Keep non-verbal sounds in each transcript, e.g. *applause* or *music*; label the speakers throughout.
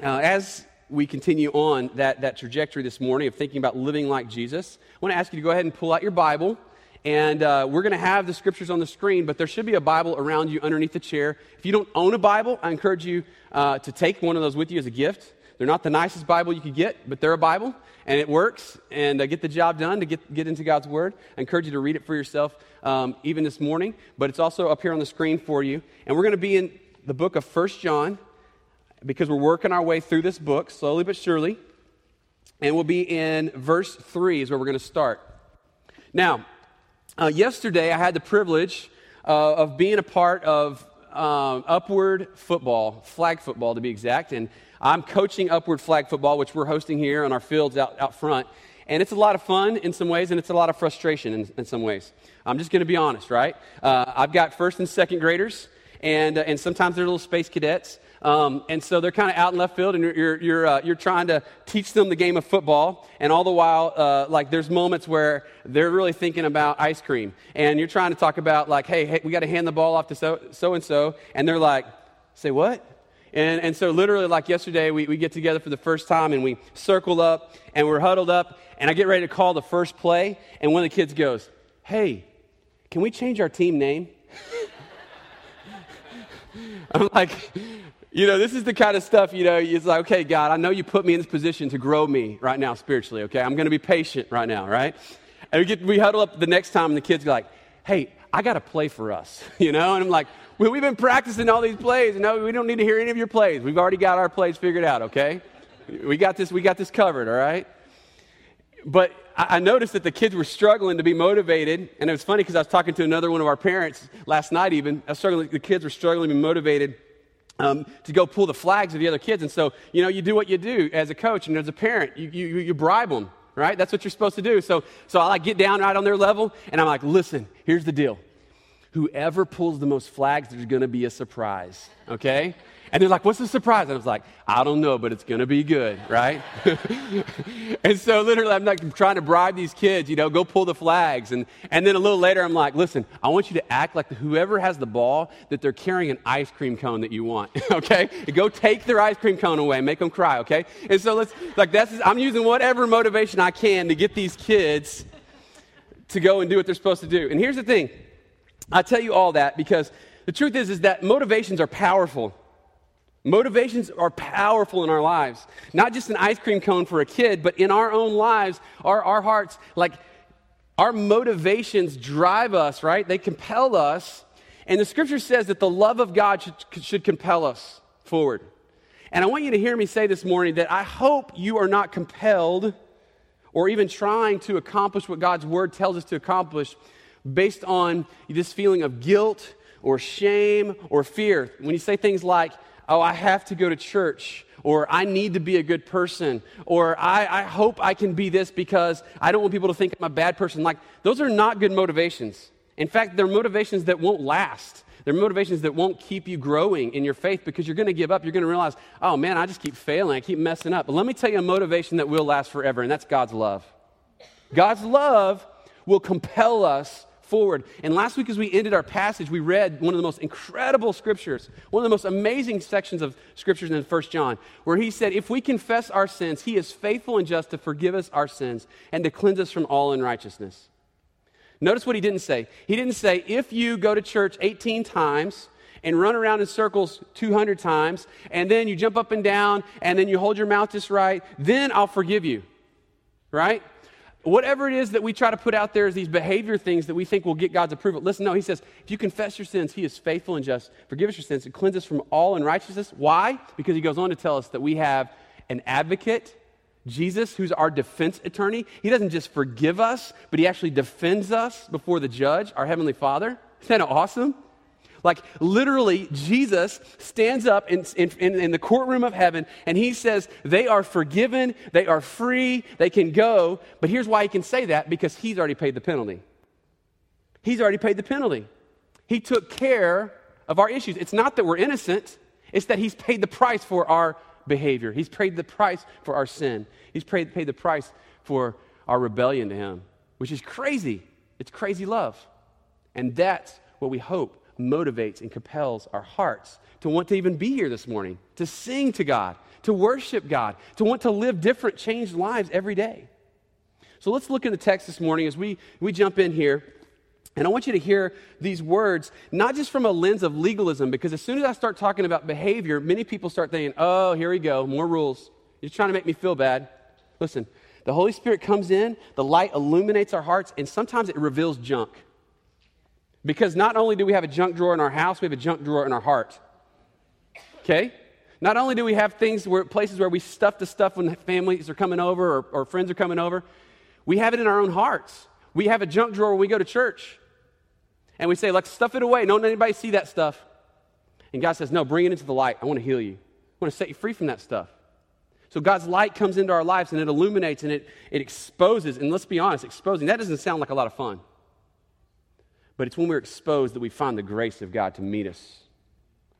Speaker 1: uh, as we continue on that, that trajectory this morning of thinking about living like Jesus, I want to ask you to go ahead and pull out your Bible. And uh, we're going to have the scriptures on the screen, but there should be a Bible around you underneath the chair. If you don't own a Bible, I encourage you uh, to take one of those with you as a gift. They're not the nicest Bible you could get, but they're a Bible, and it works, and uh, get the job done to get, get into God's Word. I encourage you to read it for yourself um, even this morning, but it's also up here on the screen for you. And we're going to be in the book of First John because we're working our way through this book slowly but surely. And we'll be in verse 3 is where we're going to start. Now, uh, yesterday I had the privilege uh, of being a part of um, Upward Football, flag football to be exact. And I'm coaching Upward Flag Football, which we're hosting here on our fields out, out front. And it's a lot of fun in some ways, and it's a lot of frustration in, in some ways. I'm just going to be honest, right? Uh, I've got first and second graders, and, uh, and sometimes they're little space cadets. Um, and so they're kind of out in left field, and you're, you're, you're, uh, you're, trying to teach them the game of football. And all the while, uh, like, there's moments where they're really thinking about ice cream. And you're trying to talk about, like, hey, hey we got to hand the ball off to so and so. And they're like, say what? And, and so, literally, like yesterday, we, we get together for the first time and we circle up and we're huddled up. And I get ready to call the first play. And one of the kids goes, Hey, can we change our team name? *laughs* I'm like, you know, this is the kind of stuff, you know, it's like, okay, God, I know you put me in this position to grow me right now spiritually, okay? I'm going to be patient right now, right? And we, get, we huddle up the next time, and the kids are like, hey, I got to play for us, *laughs* you know? And I'm like, well, we've been practicing all these plays, and no, we don't need to hear any of your plays. We've already got our plays figured out, okay? We got this, we got this covered, all right? But I noticed that the kids were struggling to be motivated, and it was funny because I was talking to another one of our parents last night. Even I was struggling. The kids were struggling to be motivated um, to go pull the flags of the other kids. And so, you know, you do what you do as a coach and as a parent. You, you, you bribe them, right? That's what you're supposed to do. So, so I like get down right on their level, and I'm like, listen, here's the deal. Whoever pulls the most flags, there's going to be a surprise, okay? And they're like, what's the surprise? And I was like, I don't know, but it's going to be good, right? *laughs* and so literally, I'm like trying to bribe these kids, you know, go pull the flags. And, and then a little later, I'm like, listen, I want you to act like whoever has the ball, that they're carrying an ice cream cone that you want, *laughs* okay? Go take their ice cream cone away, make them cry, okay? And so let's, like, that's, I'm using whatever motivation I can to get these kids to go and do what they're supposed to do. And here's the thing I tell you all that because the truth is, is that motivations are powerful. Motivations are powerful in our lives. Not just an ice cream cone for a kid, but in our own lives, our, our hearts, like our motivations drive us, right? They compel us. And the scripture says that the love of God should, should compel us forward. And I want you to hear me say this morning that I hope you are not compelled or even trying to accomplish what God's word tells us to accomplish based on this feeling of guilt or shame or fear. When you say things like, oh, I have to go to church, or I need to be a good person, or I, I hope I can be this because I don't want people to think I'm a bad person. Like, those are not good motivations. In fact, they're motivations that won't last. They're motivations that won't keep you growing in your faith because you're going to give up. You're going to realize, oh man, I just keep failing. I keep messing up. But let me tell you a motivation that will last forever, and that's God's love. God's love will compel us forward. And last week, as we ended our passage, we read one of the most incredible scriptures, one of the most amazing sections of scriptures in 1 John, where he said, If we confess our sins, he is faithful and just to forgive us our sins and to cleanse us from all unrighteousness. Notice what he didn't say. He didn't say, If you go to church 18 times, and run around in circles 200 times, and then you jump up and down, and then you hold your mouth just right, then I'll forgive you. Right? Whatever it is that we try to put out there as these behavior things that we think will get God's approval. Listen, no, he says, if you confess your sins, he is faithful and just, forgive us your sins, and cleanse us from all unrighteousness. Why? Because he goes on to tell us that we have an advocate, Jesus, who's our defense attorney. He doesn't just forgive us, but he actually defends us before the judge, our heavenly Father. Isn't that awesome? Like, literally, Jesus stands up in, in, in, the courtroom of heaven and he says, They are forgiven, they are free, they can go. But here's why he can say that because he's already paid the penalty. He's already paid the penalty. He took care of our issues. It's not that we're innocent, it's that he's paid the price for our behavior. He's paid the price for our sin. He's paid, paid the price for our rebellion to him, which is crazy. It's crazy love. And that's what we hope motivates and compels our hearts to want to even be here this morning, to sing to God, to worship God, to want to live different, changed lives every day. So let's look at the text this morning as we, we jump in here. And I want you to hear these words, not just from a lens of legalism, because as soon as I start talking about behavior, many people start thinking, oh, here we go, more rules. You're trying to make me feel bad. Listen, the Holy Spirit comes in, the light illuminates our hearts, and sometimes it reveals junk. Because not only do we have a junk drawer in our house, we have a junk drawer in our heart. Okay? Not only do we have things where places where we stuff the stuff when families are coming over or, or friends are coming over, we have it in our own hearts. We have a junk drawer when we go to church. And we say, let's stuff it away. Don't anybody see that stuff. And God says, no, bring it into the light. I want to heal you. I want to set you free from that stuff. So God's light comes into our lives and it illuminates and it, it exposes. And let's be honest, exposing, that doesn't sound like a lot of fun. But it's when we're exposed that we find the grace of God to meet us.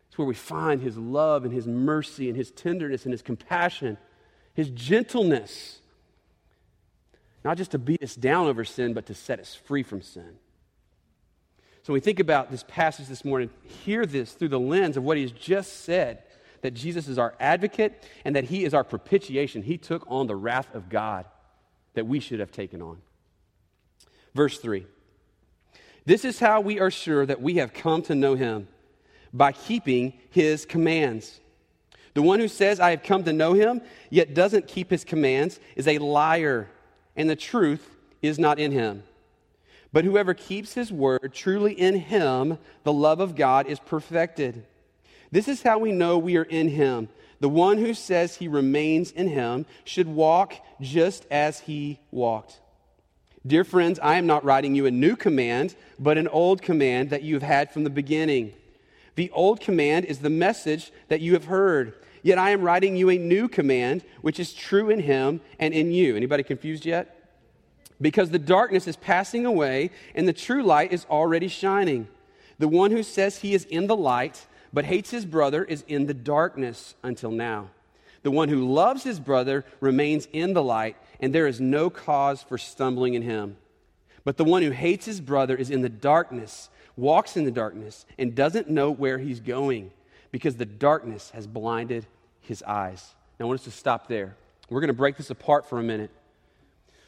Speaker 1: It's where we find His love and His mercy and His tenderness and His compassion, His gentleness. Not just to beat us down over sin, but to set us free from sin. So we think about this passage this morning, hear this through the lens of what He has just said that Jesus is our advocate and that He is our propitiation. He took on the wrath of God that we should have taken on. Verse 3. This is how we are sure that we have come to know him by keeping his commands. The one who says, I have come to know him, yet doesn't keep his commands, is a liar, and the truth is not in him. But whoever keeps his word, truly in him, the love of God is perfected. This is how we know we are in him. The one who says he remains in him should walk just as he walked. Dear friends, I am not writing you a new command, but an old command that you have had from the beginning. The old command is the message that you have heard. Yet I am writing you a new command, which is true in him and in you. Anybody confused yet? Because the darkness is passing away and the true light is already shining. The one who says he is in the light but hates his brother is in the darkness until now. The one who loves his brother remains in the light, and there is no cause for stumbling in him. But the one who hates his brother is in the darkness, walks in the darkness, and doesn't know where he's going because the darkness has blinded his eyes. Now, I want us to stop there. We're going to break this apart for a minute.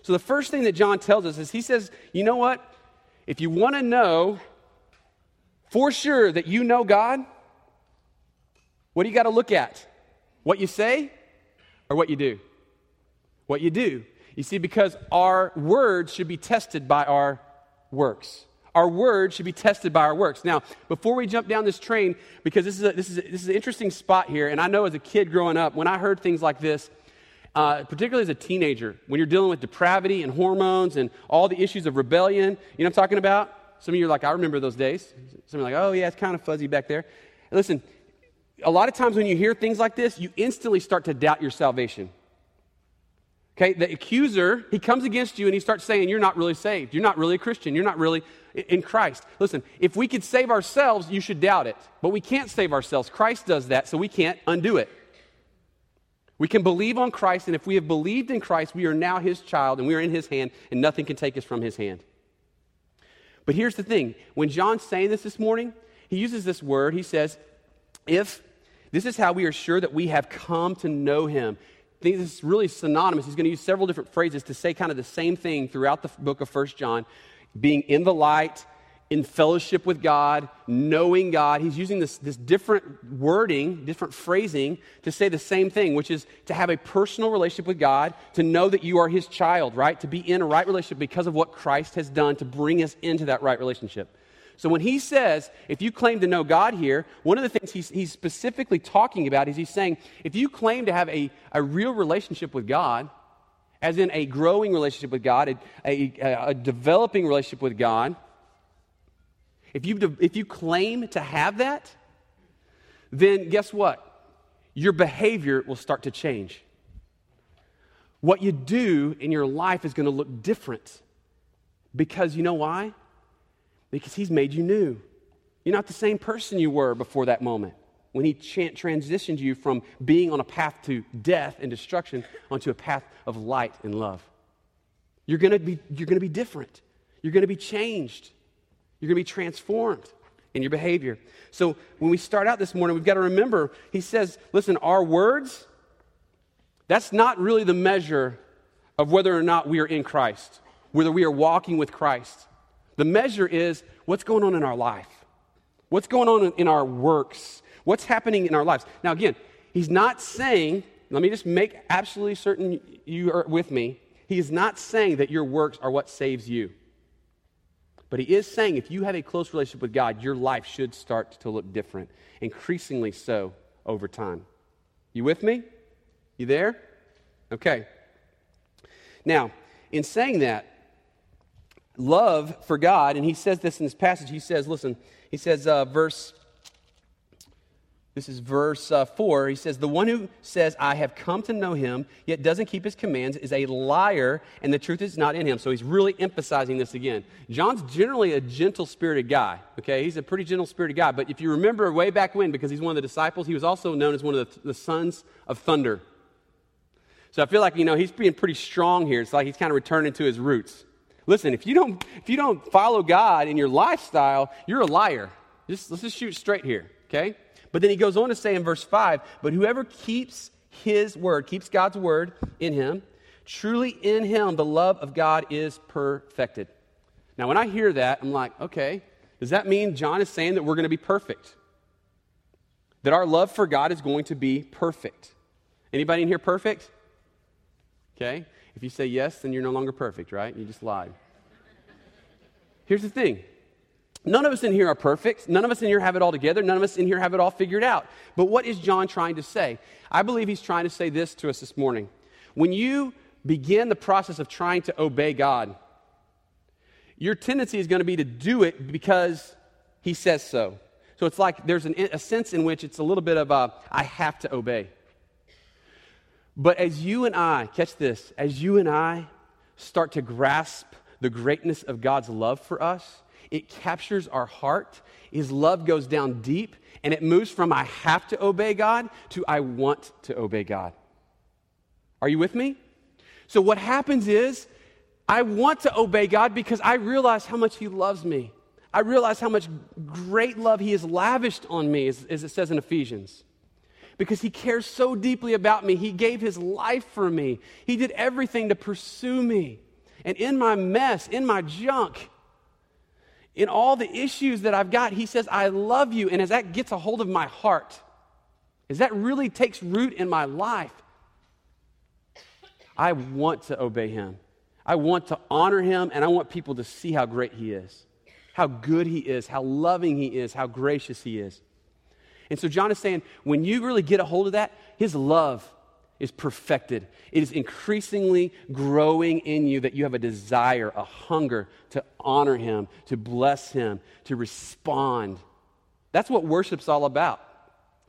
Speaker 1: So, the first thing that John tells us is he says, you know what? If you want to know for sure that you know God, what do you got to look at? What you say or what you do? What you do. You see, because our words should be tested by our works. Our words should be tested by our works. Now, before we jump down this train, because this is, a, this, is a, this is an interesting spot here, and I know as a kid growing up, when I heard things like this, uh, particularly as a teenager, when you're dealing with depravity and hormones and all the issues of rebellion, you know what I'm talking about? Some of you are like, I remember those days. Some of you are like, oh, yeah, it's kind of fuzzy back there. Listen, a lot of times when you hear things like this, you instantly start to doubt your salvation. Okay, the accuser, he comes against you and he starts saying, You're not really saved. You're not really a Christian. You're not really in Christ. Listen, if we could save ourselves, you should doubt it. But we can't save ourselves. Christ does that, so we can't undo it. We can believe on Christ, and if we have believed in Christ, we are now his child and we are in his hand, and nothing can take us from his hand. But here's the thing when John's saying this this morning, he uses this word. He says, If this is how we are sure that we have come to know him. This is really synonymous. He's going to use several different phrases to say kind of the same thing throughout the book of First John being in the light, in fellowship with God, knowing God. He's using this, this different wording, different phrasing to say the same thing, which is to have a personal relationship with God, to know that you are His child, right? To be in a right relationship because of what Christ has done to bring us into that right relationship. So when he says, if you claim to know God here, one of the things he's, he's specifically talking about is he's saying, if you claim to have a, a real relationship with God, as in a growing relationship with God, a, a, a developing relationship with God, if you, if you claim to have that, then guess what? Your behavior will start to change. What you do in your life is going to look different. Because you know why? Because He's made you new. You're not the same person you were before that moment when He transitioned you from being on a path to death and destruction onto a path of light and love. You're going to be, you're going to be different. You're going to be changed. You're going to be transformed. in your behavior. So when we start out this morning, we've got to remember, he says, listen, our words, that's not really the measure of whether or not we are in Christ, whether we are walking with Christ. The measure is what's going on in our life, what's going on in our works, what's happening in our lives. Now, again, he's not saying, let me just make absolutely certain you are with me. He is not saying that your works are what saves you. But he is saying if you have a close relationship with God, your life should start to look different, increasingly so over time. You with me? You there? Okay. Now, in saying that, love for God, and he says this in this passage, he says, listen, he says, uh, verse this is verse uh, 4. He says, The one who says, I have come to know him, yet doesn't keep his commands, is a liar, and the truth is not in him. So he's really emphasizing this again. John's generally a gentle spirited guy, okay? He's a pretty gentle spirited guy. But if you remember way back when, because he's one of the disciples, he was also known as one of the, the sons of thunder. So I feel like, you know, he's being pretty strong here. It's like he's kind of returning to his roots. Listen, if you don't, if you don't follow God in your lifestyle, you're a liar. Just, let's just shoot straight here, okay? But then he goes on to say in verse 5 But whoever keeps his word, keeps God's word in him, truly in him the love of God is perfected. Now, when I hear that, I'm like, okay, does that mean John is saying that we're going to be perfect? That our love for God is going to be perfect? Anybody in here perfect? Okay. If you say yes, then you're no longer perfect, right? You just lied. Here's the thing None of us in here are perfect. None of us in here have it all together. None of us in here have it all figured out. But what is John trying to say? I believe he's trying to say this to us this morning. When you begin the process of trying to obey God, your tendency is going to be to do it because he says so. So it's like there's an, a sense in which it's a little bit of a, I have to obey. But as you and I, catch this, as you and I start to grasp the greatness of God's love for us, it captures our heart. His love goes down deep, and it moves from I have to obey God to I want to obey God. Are you with me? So, what happens is, I want to obey God because I realize how much He loves me. I realize how much great love He has lavished on me, as, as it says in Ephesians. Because He cares so deeply about me. He gave His life for me, He did everything to pursue me. And in my mess, in my junk, in all the issues that I've got, he says, I love you. And as that gets a hold of my heart, as that really takes root in my life, I want to obey him. I want to honor him, and I want people to see how great he is, how good he is, how loving he is, how gracious he is. And so John is saying, when you really get a hold of that, his love is perfected. It is increasingly growing in you that you have a desire, a hunger to honor Him, to bless Him, to respond. That's what worship's all about.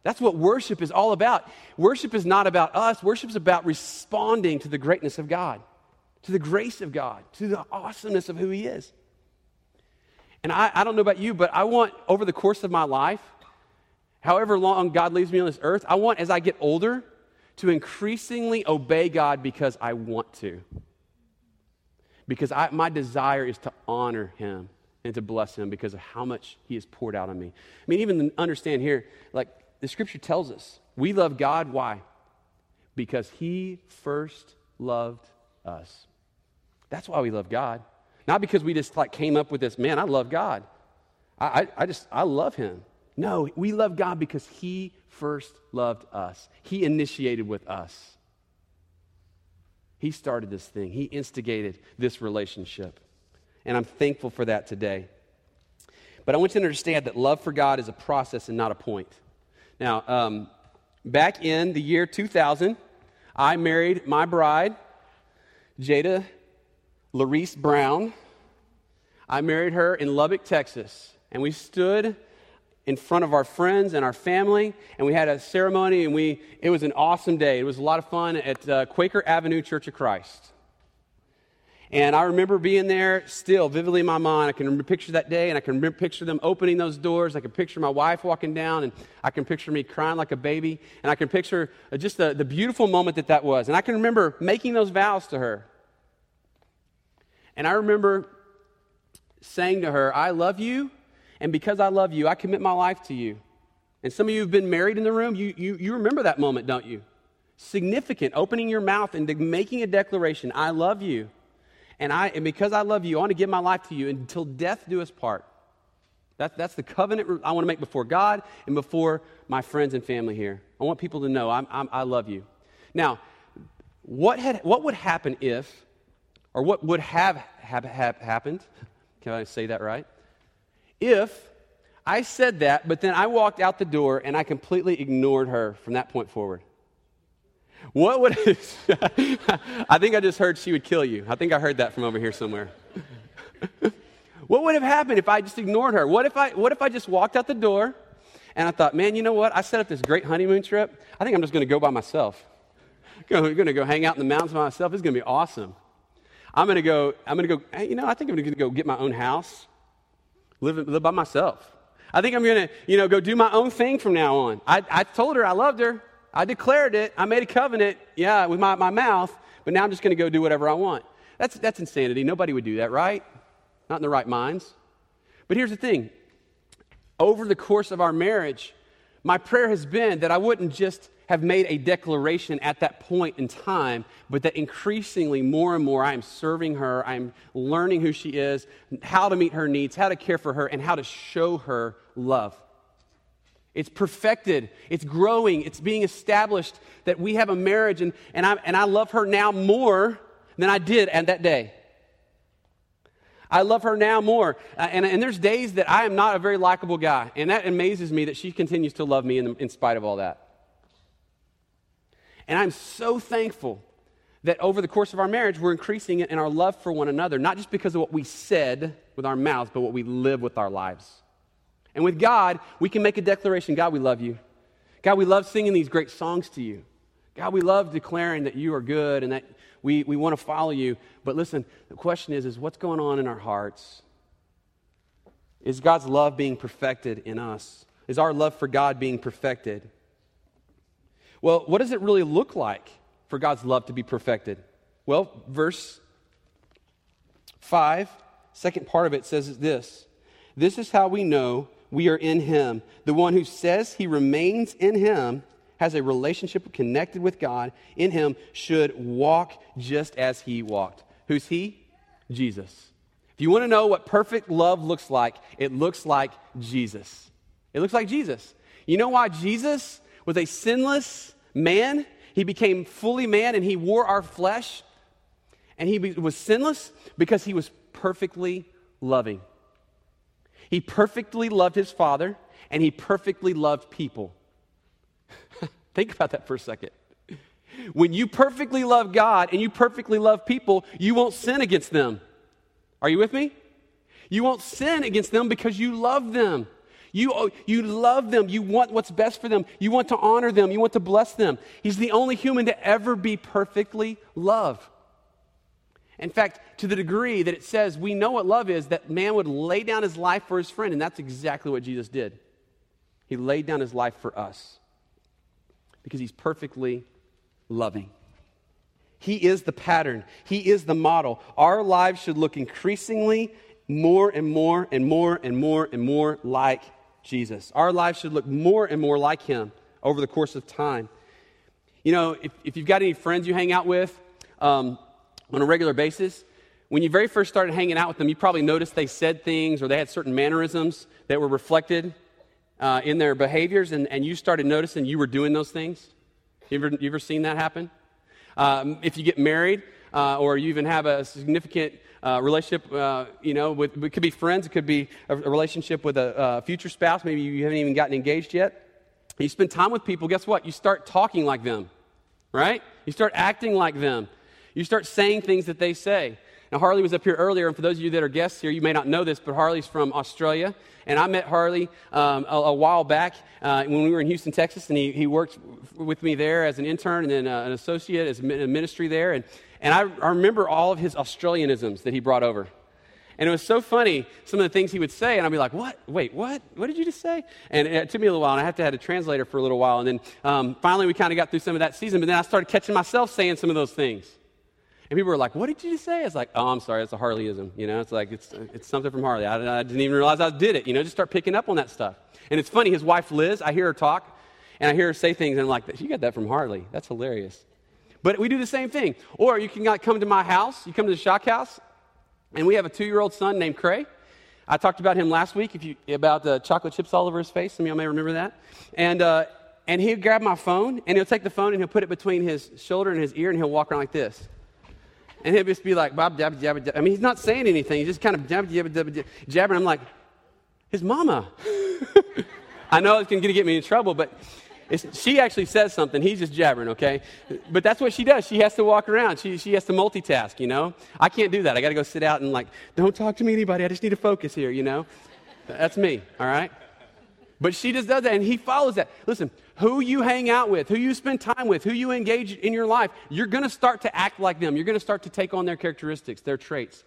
Speaker 1: That's what worship is all about. Worship is not about us, worship is about responding to the greatness of God, to the grace of God, to the awesomeness of who He is. And I, I don't know about you, but I want over the course of my life, however long God leaves me on this earth, I want as I get older, to increasingly obey God because I want to. Because I, my desire is to honor Him and to bless Him because of how much He has poured out on me. I mean, even understand here, like the scripture tells us, we love God. Why? Because He first loved us. That's why we love God. Not because we just like came up with this, man, I love God. I, I, I just, I love Him. No, we love God because He first loved us. He initiated with us. He started this thing, He instigated this relationship. And I'm thankful for that today. But I want you to understand that love for God is a process and not a point. Now, um, back in the year 2000, I married my bride, Jada Larice Brown. I married her in Lubbock, Texas. And we stood in front of our friends and our family, and we had a ceremony, and we, it was an awesome day. It was a lot of fun at uh, Quaker Avenue Church of Christ. And I remember being there still vividly in my mind. I can picture that day, and I can picture them opening those doors. I can picture my wife walking down, and I can picture me crying like a baby. And I can picture uh, just the, the beautiful moment that that was. And I can remember making those vows to her. And I remember saying to her, I love you And because I love you, I commit my life to you. And some of you have been married in the room, you, you, you remember that moment, don't you? Significant, opening your mouth and making a declaration I love you. And, I, and because I love you, I want to give my life to you until death do us part. That, that's the covenant I want to make before God and before my friends and family here. I want people to know I'm, I'm, i love you. Now, what, had, what would happen if, or what would have, have, have happened? *laughs* Can I say that right? If I said that, but then I walked out the door and I completely ignored her from that point forward. What would *laughs* I think I just heard she would kill you. I think I heard that from over here somewhere. *laughs* what would have happened if I just ignored her? What if I what if I just walked out the door and I thought, man, you know what? I set up this great honeymoon trip. I think I'm just to go by myself. *laughs* I'm to go hang out in the mountains by myself. It's to be awesome. I'm to go. I'm to go. You know, I think I'm to go get my own house, live live by myself. I think I'm going to, you know, go do my own thing from now on. I, I told her I loved her. I declared it. I made a covenant, yeah, with my, my mouth, but now I'm just going to go do whatever I want. That's, that's insanity. Nobody would do that, right? Not in the right minds. But here's the thing over the course of our marriage, my prayer has been that I wouldn't just have made a declaration at that point in time, but that increasingly, more and more, I am serving her. I'm learning who she is, how to meet her needs, how to care for her, and how to show her love. It's perfected, it's growing, it's being established that we have a marriage, and, and, I, and I love her now more than I did at that day. I love her now more. Uh, and, and there's days that I am not a very likable guy, and that amazes me that she continues to love me in, in spite of all that. And I'm so thankful that over the course of our marriage, we're increasing it in our love for one another, not just because of what we said with our mouths, but what we live with our lives. And with God, we can make a declaration God, we love you. God, we love singing these great songs to you. God, we love declaring that you are good and that we, we want to follow you. But listen, the question is, is what's going on in our hearts? Is God's love being perfected in us? Is our love for God being perfected? Well, what does it really look like for God's love to be perfected? Well, verse 5, second part of it says this This is how we know we are in him. The one who says he remains in him has a relationship connected with God in him should walk just as he walked. Who's he? Jesus. If you want to know what perfect love looks like, it looks like Jesus. It looks like Jesus. You know why Jesus was a sinless man? He became fully man and he wore our flesh. And he was sinless because he was perfectly loving. He perfectly loved his father and he perfectly loved people. *laughs* Think about that for a second. When you perfectly love God and you perfectly love people, you won't sin against them. Are you with me? You won't sin against them because you love them. You, oh, you love them. You want what's best for them. You want to honor them. You want to bless them. He's the only human to ever be perfectly loved. In fact, to the degree that it says we know what love is, that man would lay down his life for his friend, and that's exactly what Jesus did. He laid down his life for us because he's perfectly loving. He is the pattern, he is the model. Our lives should look increasingly more and more and more and more and more like Jesus. Our lives should look more and more like him over the course of time. You know, if, if you've got any friends you hang out with, um, on a regular basis, when you very first started hanging out with them, you probably noticed they said things or they had certain mannerisms that were reflected uh, in their behaviors, and, and you started noticing you were doing those things. You ever, you ever seen that happen? Um, if you get married uh, or you even have a significant uh, relationship, uh, you know, with, it could be friends, it could be a, a relationship with a, a future spouse, maybe you haven't even gotten engaged yet. You spend time with people, guess what? You start talking like them, right? You start acting like them. You start saying things that they say. Now, Harley was up here earlier, and for those of you that are guests here, you may not know this, but Harley's from Australia. And I met Harley um, a, a, while back uh, when we were in Houston, Texas, and he, he worked with me there as an intern and then uh, an associate as a ministry there. And, and I, I remember all of his Australianisms that he brought over. And it was so funny, some of the things he would say, and I'd be like, what? Wait, what? What did you just say? And it took me a little while, and I had to have a translator for a little while. And then um, finally, we kind of got through some of that season, but then I started catching myself saying some of those things. And people were like, What did you just say? It's like, Oh, I'm sorry, it's a Harleyism. You know, it's like, it's, it's something from Harley. I, I didn't even realize I did it. You know, just start picking up on that stuff. And it's funny, his wife Liz, I hear her talk, and I hear her say things, and I'm like, You got that from Harley. That's hilarious. But we do the same thing. Or you can like, come to my house, you come to the shock house, and we have a two year old son named Cray. I talked about him last week if you, about the chocolate chips all over his face. Some of y'all may remember that. And, uh, and he'll grab my phone, and he'll take the phone and he'll put it between his shoulder and his ear, and he'll walk around like this. And he'll just be like, Bob, jab, jab, jabba. I mean, he's not saying anything. He's just kind of jabba, jabba, jabba, jabbering. I'm like, his mama. *laughs* I know it's going to get me in trouble, but she actually says something. He's just jabbering, okay? But that's what she does. She has to walk around. She, she has to multitask, you know? I can't do that. I got to go sit out and, like, don't talk to me, anybody. I just need to focus here, you know? That's me, all right? But she just does that, and he follows that. Listen, who you hang out with, who you spend time with, who you engage in your life, you're going to start to act like them. You're going to start to take on their characteristics, their traits.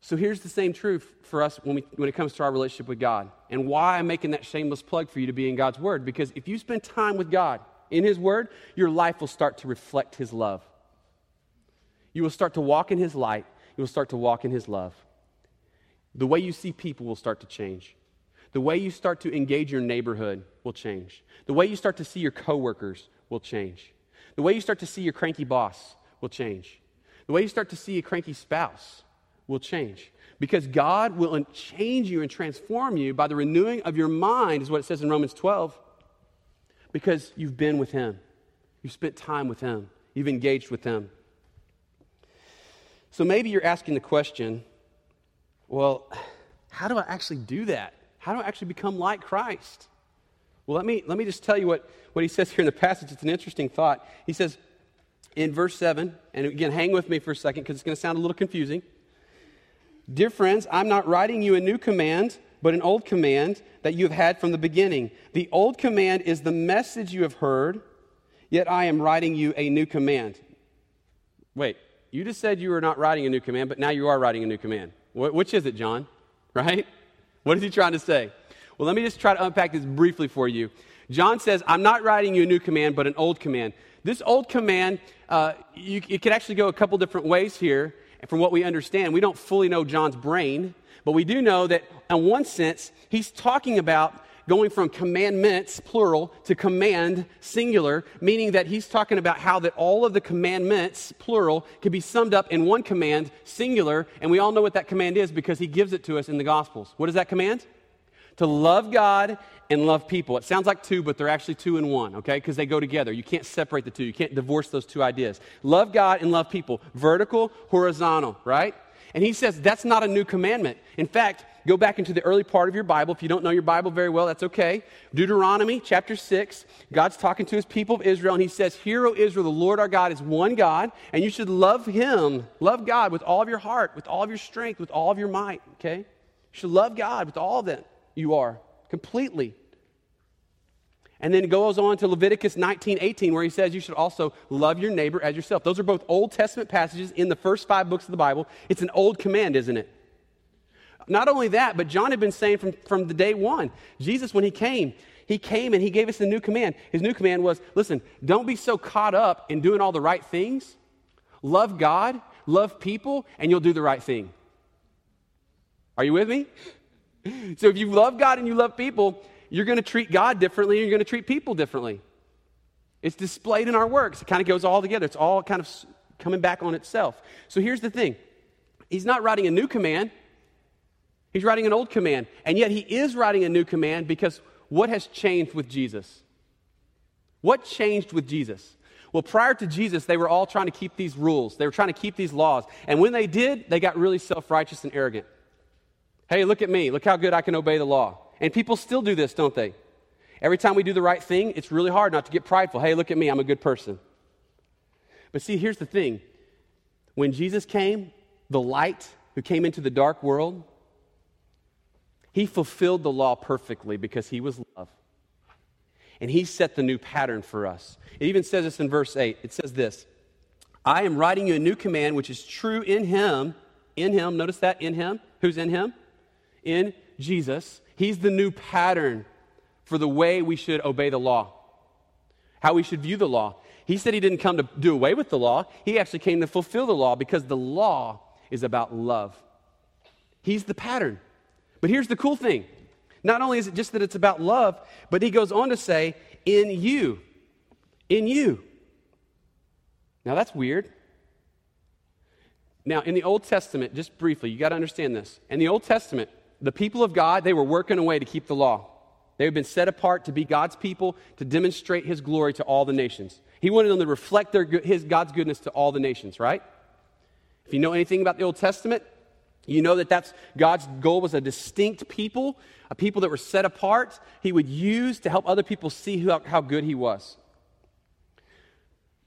Speaker 1: So here's the same truth for us when, we, when it comes to our relationship with God. And why I'm making that shameless plug for you to be in God's Word. Because if you spend time with God in His Word, your life will start to reflect His love. You will start to walk in His light. You will start to walk in His love. The way you see people will start to change. The way you start to engage your neighborhood will change. The way you start to see your coworkers will change. The way you start to see your cranky boss will change. The way you start to see a cranky spouse will change. Because God will change you and transform you by the renewing of your mind, is what it says in Romans 12. Because you've been with Him, you've spent time with Him, you've engaged with Him. So maybe you're asking the question well, how do I actually do that? How do I actually become like Christ? Well, let me, let me just tell you what, what he says here in the passage. It's an interesting thought. He says in verse 7, and again, hang with me for a second because it's going to sound a little confusing. Dear friends, I'm not writing you a new command, but an old command that you have had from the beginning. The old command is the message you have heard, yet I am writing you a new command. Wait, you just said you were not writing a new command, but now you are writing a new command. Which is it, John? *laughs* Right? What is he trying to say? Well, let me just try to unpack this briefly for you. John says, I'm not writing you a new command, but an old command. This old command, uh, you, it could actually go a couple different ways here. And from what we understand, we don't fully know John's brain, but we do know that, in one sense, he's talking about going from commandments, plural, to command, singular, meaning that he's talking about how that all of the commandments, plural, can be summed up in one command, singular, and we all know what that command is because he gives it to us in the Gospels. What is that command? To love God and love people. It sounds like two, but they're actually two in one, okay? Because they go together. You can't separate the two. You can't divorce those two ideas. Love God and love people. Vertical, horizontal, right? And he says that's not a new commandment. In fact, go back into the early part of your Bible. If you don't know your Bible very well, that's okay. Deuteronomy chapter 6, God's talking to his people of Israel, and he says, Hear, O Israel, the Lord our God is one God, and you should love him, love God with all of your heart, with all of your strength, with all of your might, okay? You should love God with all that you are, completely. And then it goes on to Leviticus 19, 18, where he says you should also love your neighbor as yourself. Those are both Old Testament passages in the first five books of the Bible. It's an old command, isn't it? Not only that, but John had been saying from, from the day one, Jesus, when he came, he came and he gave us a new command. His new command was listen, don't be so caught up in doing all the right things. Love God, love people, and you'll do the right thing. Are you with me? *laughs* So if you love God and you love people, you're going to treat God differently and you're going to treat people differently. It's displayed in our works. It kind of goes all together. It's all kind of coming back on itself. So here's the thing He's not writing a new command, He's writing an old command. And yet He is writing a new command because what has changed with Jesus? What changed with Jesus? Well, prior to Jesus, they were all trying to keep these rules. They were trying to keep these laws. And when they did, they got really self righteous and arrogant. Hey, look at me. Look how good I can obey the law. And people still do this, don't they? Every time we do the right thing, it's really hard not to get prideful. Hey, look at me, I'm a good person. But see, here's the thing when Jesus came, the light who came into the dark world, he fulfilled the law perfectly because he was love. And he set the new pattern for us. It even says this in verse 8. It says this I am writing you a new command which is true in him. In him, notice that, in him. Who's in him? In Jesus. He's the new pattern for the way we should obey the law, how we should view the law. He said he didn't come to do away with the law, he actually came to fulfill the law because the law is about love. He's the pattern. But here's the cool thing not only is it just that it's about love, but he goes on to say, in you. In you. Now that's weird. Now, in the Old Testament, just briefly, you got to understand this. In the Old Testament, the people of God, they were working away to keep the law. They had been set apart to be God's people, to demonstrate his glory to all the nations. He wanted them to reflect their, his, God's goodness to all the nations, right? If you know anything about the Old Testament, you know that that's God's goal was a distinct people, a people that were set apart. He would use to help other people see how, how good he was.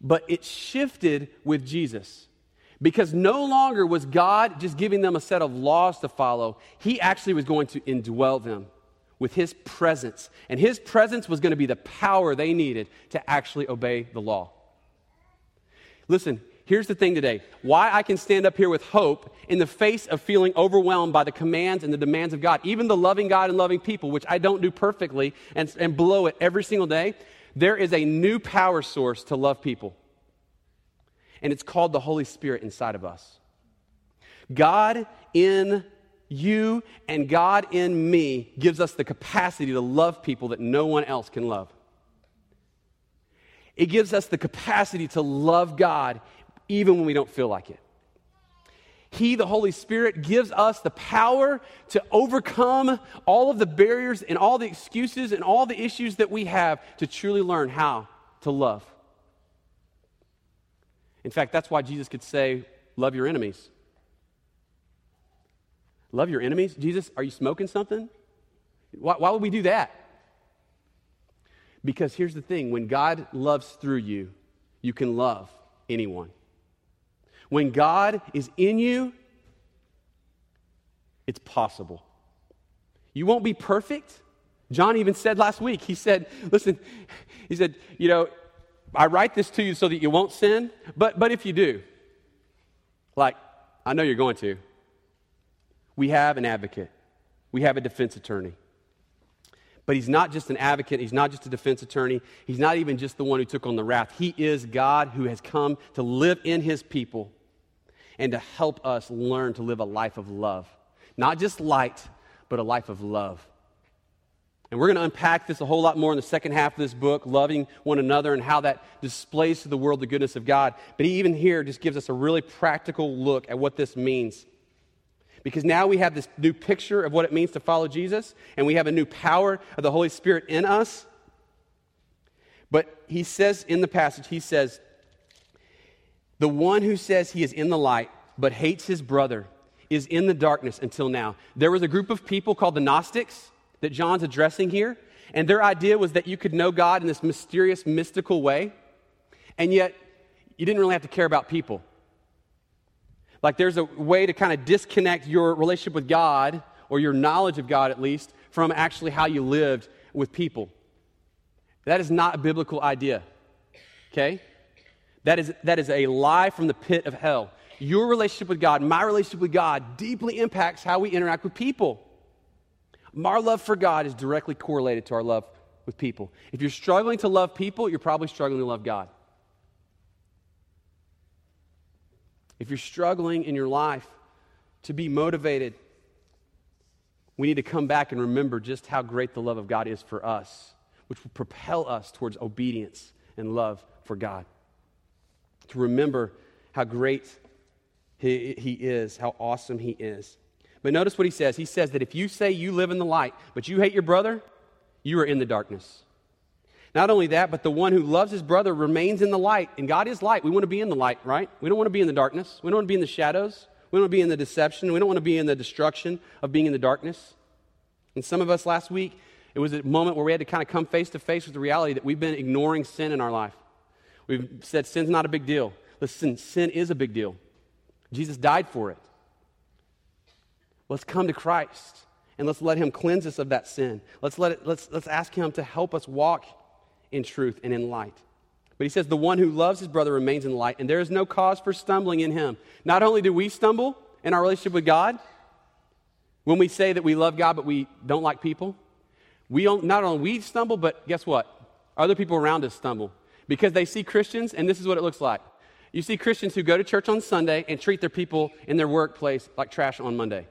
Speaker 1: But it shifted with Jesus. Because no longer was God just giving them a set of laws to follow, He actually was going to indwell them with his presence. And his presence was going to be the power they needed to actually obey the law. Listen, here's the thing today why I can stand up here with hope in the face of feeling overwhelmed by the commands and the demands of God, even the loving God and loving people, which I don't do perfectly and, and blow it every single day. There is a new power source to love people, and it's called the Holy Spirit inside of us. God in you and God in me gives us the capacity to love people that no one else can love. It gives us the capacity to love God even when we don't feel like it. He, the Holy Spirit, gives us the power to overcome all of the barriers and all the excuses and all the issues that we have to truly learn how to love. In fact, that's why Jesus could say, Love your enemies. Love your enemies? Jesus, are you smoking something? Why, why would we do that? Because here's the thing when God loves through you, you can love anyone. When God is in you, it's possible. You won't be perfect. John even said last week, he said, listen, he said, you know, I write this to you so that you won't sin, but, but if you do, like, I know you're going to, we have an advocate, we have a defense attorney. But he's not just an advocate, he's not just a defense attorney, he's not even just the one who took on the wrath. He is God who has come to live in his people and to help us learn to live a life of love. Not just light, but a life of love. And we're going to unpack this a whole lot more in the second half of this book, loving one another and how that displays to the world the goodness of God. But he even here just gives us a really practical look at what this means. Because now we have this new picture of what it means to follow Jesus, and we have a new power of the Holy Spirit in us. But he says in the passage, he says, The one who says he is in the light but hates his brother is in the darkness until now. There was a group of people called the Gnostics that John's addressing here, and their idea was that you could know God in this mysterious, mystical way, and yet you didn't really have to care about people. Like there's a way to kind of disconnect your relationship with God, or your knowledge of God at least, from actually how you lived with people. That is not a biblical idea. Okay? That is, that is a lie from the pit of hell. Your relationship with God, my relationship with God, deeply impacts how we interact with people. Our love for God is directly correlated to our love with people. If you're struggling to love people, you're probably struggling to love God. If you're struggling in your life to be motivated, we need to come back and remember just how great the love of God is for us, which will propel us towards obedience and love for God. To remember how great he, he is, how awesome He is. But notice what He says. He says that if you say you live in the light, but you hate your brother, you are in the darkness. Not only that, but the one who loves his brother remains in the light. And God is light. We want to be in the light, right? We don't want to be in the darkness. We don't want to be in the shadows. We don't want to be in the deception. We don't want to be in the destruction of being in the darkness. And some of us last week, it was a moment where we had to kind of come face to face with the reality that we've been ignoring sin in our life. We've said sin's not a big deal. Listen, sin is a big deal. Jesus died for it. Let's come to Christ and let's let him cleanse us of that sin. Let's, let it, let's, let's ask him to help us walk in truth and in light. But he says, The one who loves his brother remains in light, and there is no cause for stumbling in him. Not only do we stumble in our relationship with God, when we say that we love God but we don't like people, we don't, not only we stumble, but guess what? Other people around us stumble. because they see Christians, and this is what it looks like. You see Christians who go to church on Sunday and treat their people in their workplace like trash on Monday.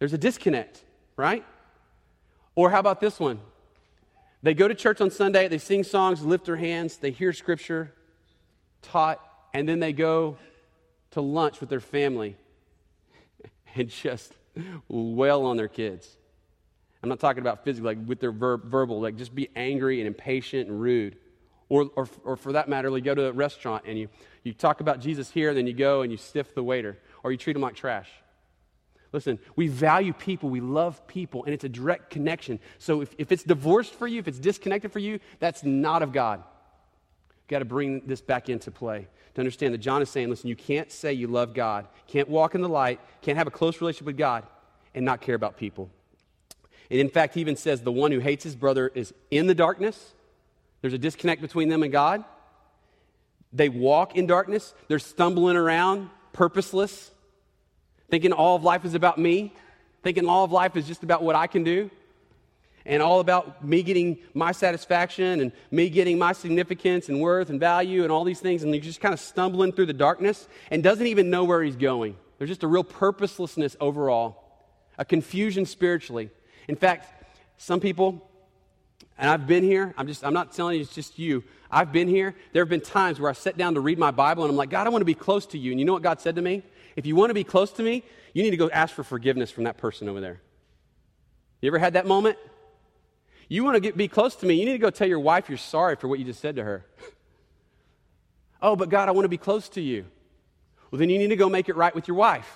Speaker 1: There's a disconnect, right? Or how about this one? They go to church on Sunday, they sing songs, lift their hands, they hear scripture taught, and then they go to lunch with their family *laughs* and just wail on their kids. I'm not talking about physically, like with their ver- verbal, like just be angry and impatient and rude. Or, or, or for that matter, you go to a restaurant and you, you talk about Jesus here, and then you go and you stiff the waiter, or you treat them like trash. Listen, we value people, we love people, and it's a direct connection. So if, if it's divorced for you, if it's disconnected for you, that's not of God. Got to bring this back into play to understand that John is saying, listen, you can't say you love God, can't walk in the light, can't have a close relationship with God, and not care about people. And in fact, he even says the one who hates his brother is in the darkness. There's a disconnect between them and God. They walk in darkness. They're stumbling around, purposeless, thinking all of life is about me, thinking all of life is just about what I can do, and all about me getting my satisfaction and me getting my significance and worth and value and all these things. And he's just kind of stumbling through the darkness and doesn't even know where he's going. There's just a real purposelessness overall, a confusion spiritually. In fact, some people, and I've been here, I'm just I'm not telling you it's just you. I've been here. There have been times where I sat down to read my Bible and I'm like, God, I want to be close to you. And you know what God said to me? If you want to be close to me, you need to go ask for forgiveness from that person over there. You ever had that moment? You want to get, be close to me, you need to go tell your wife you're sorry for what you just said to her. *laughs* oh, but God, I want to be close to you. Well, then you need to go make it right with your wife.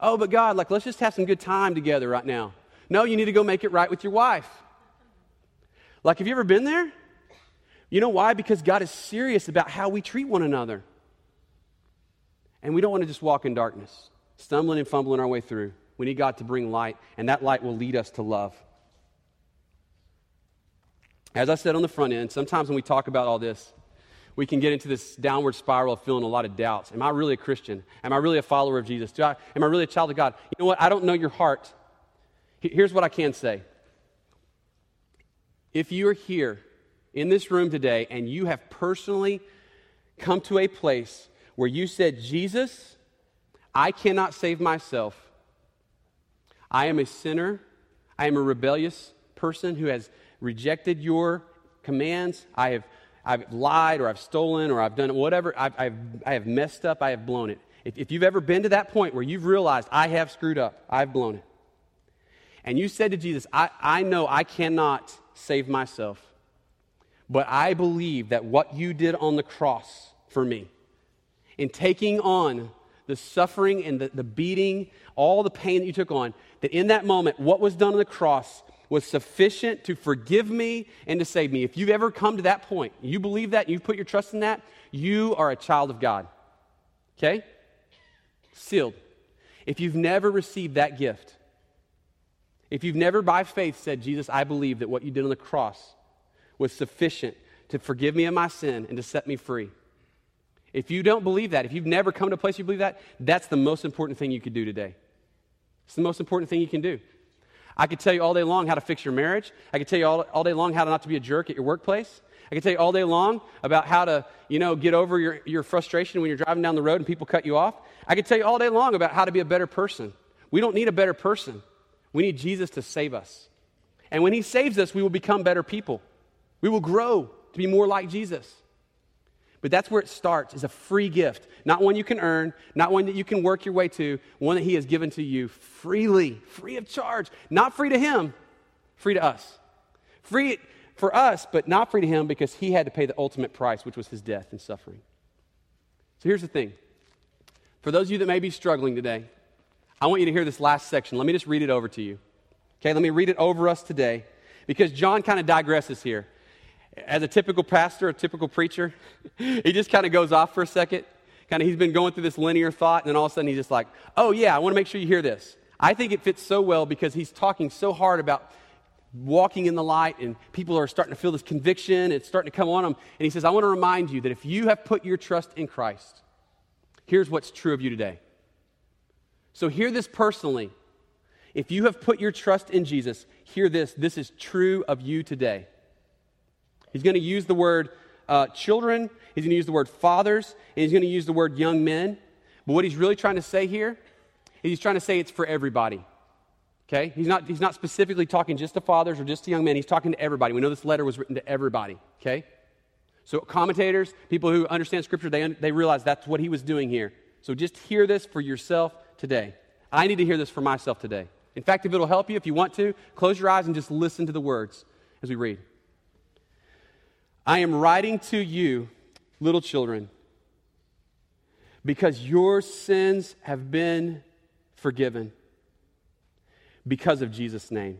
Speaker 1: Oh, but God, like, let's just have some good time together right now. No, you need to go make it right with your wife. Like, have you ever been there? You know why? Because God is serious about how we treat one another. And we don't want to just walk in darkness, stumbling and fumbling our way through. We need God to bring light, and that light will lead us to love. As I said on the front end, sometimes when we talk about all this, we can get into this downward spiral of feeling a lot of doubts. Am I really a Christian? Am I really a follower of Jesus? I, am I really a child of God? You know what? I don't know your heart. Here's what I can say. If you are here in this room today and you have personally come to a place where you said, Jesus, I cannot save myself. I am a sinner. I am a rebellious person who has rejected your commands. I have, I've lied or I've stolen or I've done whatever. I've, I've, I have messed up. I have blown it. If, if you've ever been to that point where you've realized, I have screwed up, I've blown it, and you said to Jesus, I, I know I cannot save myself, but I believe that what you did on the cross for me, in taking on the suffering and the, the beating, all the pain that you took on, that in that moment, what was done on the cross was sufficient to forgive me and to save me. If you've ever come to that point, you believe that, you've put your trust in that, you are a child of God. Okay? Sealed. If you've never received that gift, if you've never by faith said, Jesus, I believe that what you did on the cross was sufficient to forgive me of my sin and to set me free. If you don't believe that, if you've never come to a place you believe that, that's the most important thing you could do today. It's the most important thing you can do. I could tell you all day long how to fix your marriage. I could tell you all, all day long how to not to be a jerk at your workplace. I could tell you all day long about how to, you know, get over your, your frustration when you're driving down the road and people cut you off. I could tell you all day long about how to be a better person. We don't need a better person. We need Jesus to save us. And when He saves us, we will become better people. We will grow to be more like Jesus. But that's where it starts is a free gift, not one you can earn, not one that you can work your way to, one that he has given to you freely, free of charge, not free to him, free to us. Free for us, but not free to him because he had to pay the ultimate price, which was his death and suffering. So here's the thing. For those of you that may be struggling today, I want you to hear this last section. Let me just read it over to you. Okay, let me read it over us today because John kind of digresses here. As a typical pastor, a typical preacher, *laughs* he just kind of goes off for a second. Kind of, he's been going through this linear thought, and then all of a sudden he's just like, oh, yeah, I want to make sure you hear this. I think it fits so well because he's talking so hard about walking in the light, and people are starting to feel this conviction. It's starting to come on them. And he says, I want to remind you that if you have put your trust in Christ, here's what's true of you today. So hear this personally. If you have put your trust in Jesus, hear this. This is true of you today. He's going to use the word uh, children, he's going to use the word fathers, and he's going to use the word young men. But what he's really trying to say here is he's trying to say it's for everybody. Okay? He's not, he's not specifically talking just to fathers or just to young men. He's talking to everybody. We know this letter was written to everybody. Okay? So, commentators, people who understand Scripture, they, they realize that's what he was doing here. So, just hear this for yourself today. I need to hear this for myself today. In fact, if it'll help you, if you want to, close your eyes and just listen to the words as we read. I am writing to you, little children, because your sins have been forgiven because of Jesus' name.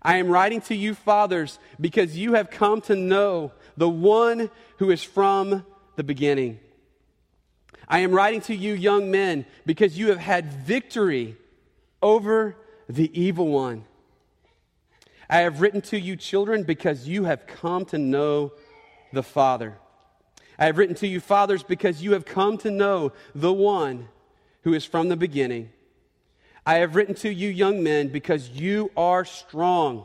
Speaker 1: I am writing to you, fathers, because you have come to know the one who is from the beginning. I am writing to you, young men, because you have had victory over the evil one. I have written to you, children, because you have come to know the Father. I have written to you, fathers, because you have come to know the one who is from the beginning. I have written to you, young men, because you are strong,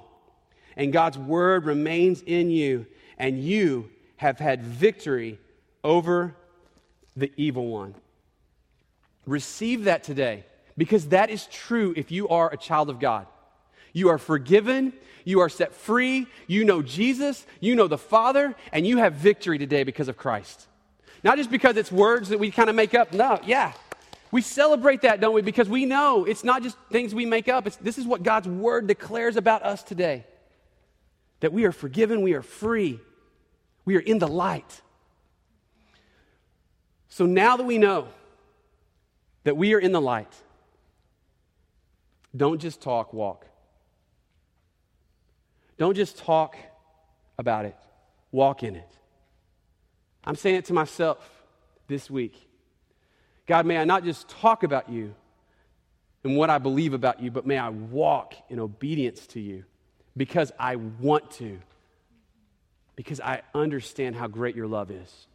Speaker 1: and God's word remains in you, and you have had victory over the evil one. Receive that today, because that is true if you are a child of God. You are forgiven. You are set free. You know Jesus. You know the Father. And you have victory today because of Christ. Not just because it's words that we kind of make up. No, yeah. We celebrate that, don't we? Because we know it's not just things we make up. It's, this is what God's Word declares about us today that we are forgiven, we are free, we are in the light. So now that we know that we are in the light, don't just talk, walk. Don't just talk about it, walk in it. I'm saying it to myself this week. God, may I not just talk about you and what I believe about you, but may I walk in obedience to you because I want to, because I understand how great your love is.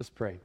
Speaker 1: Let's pray.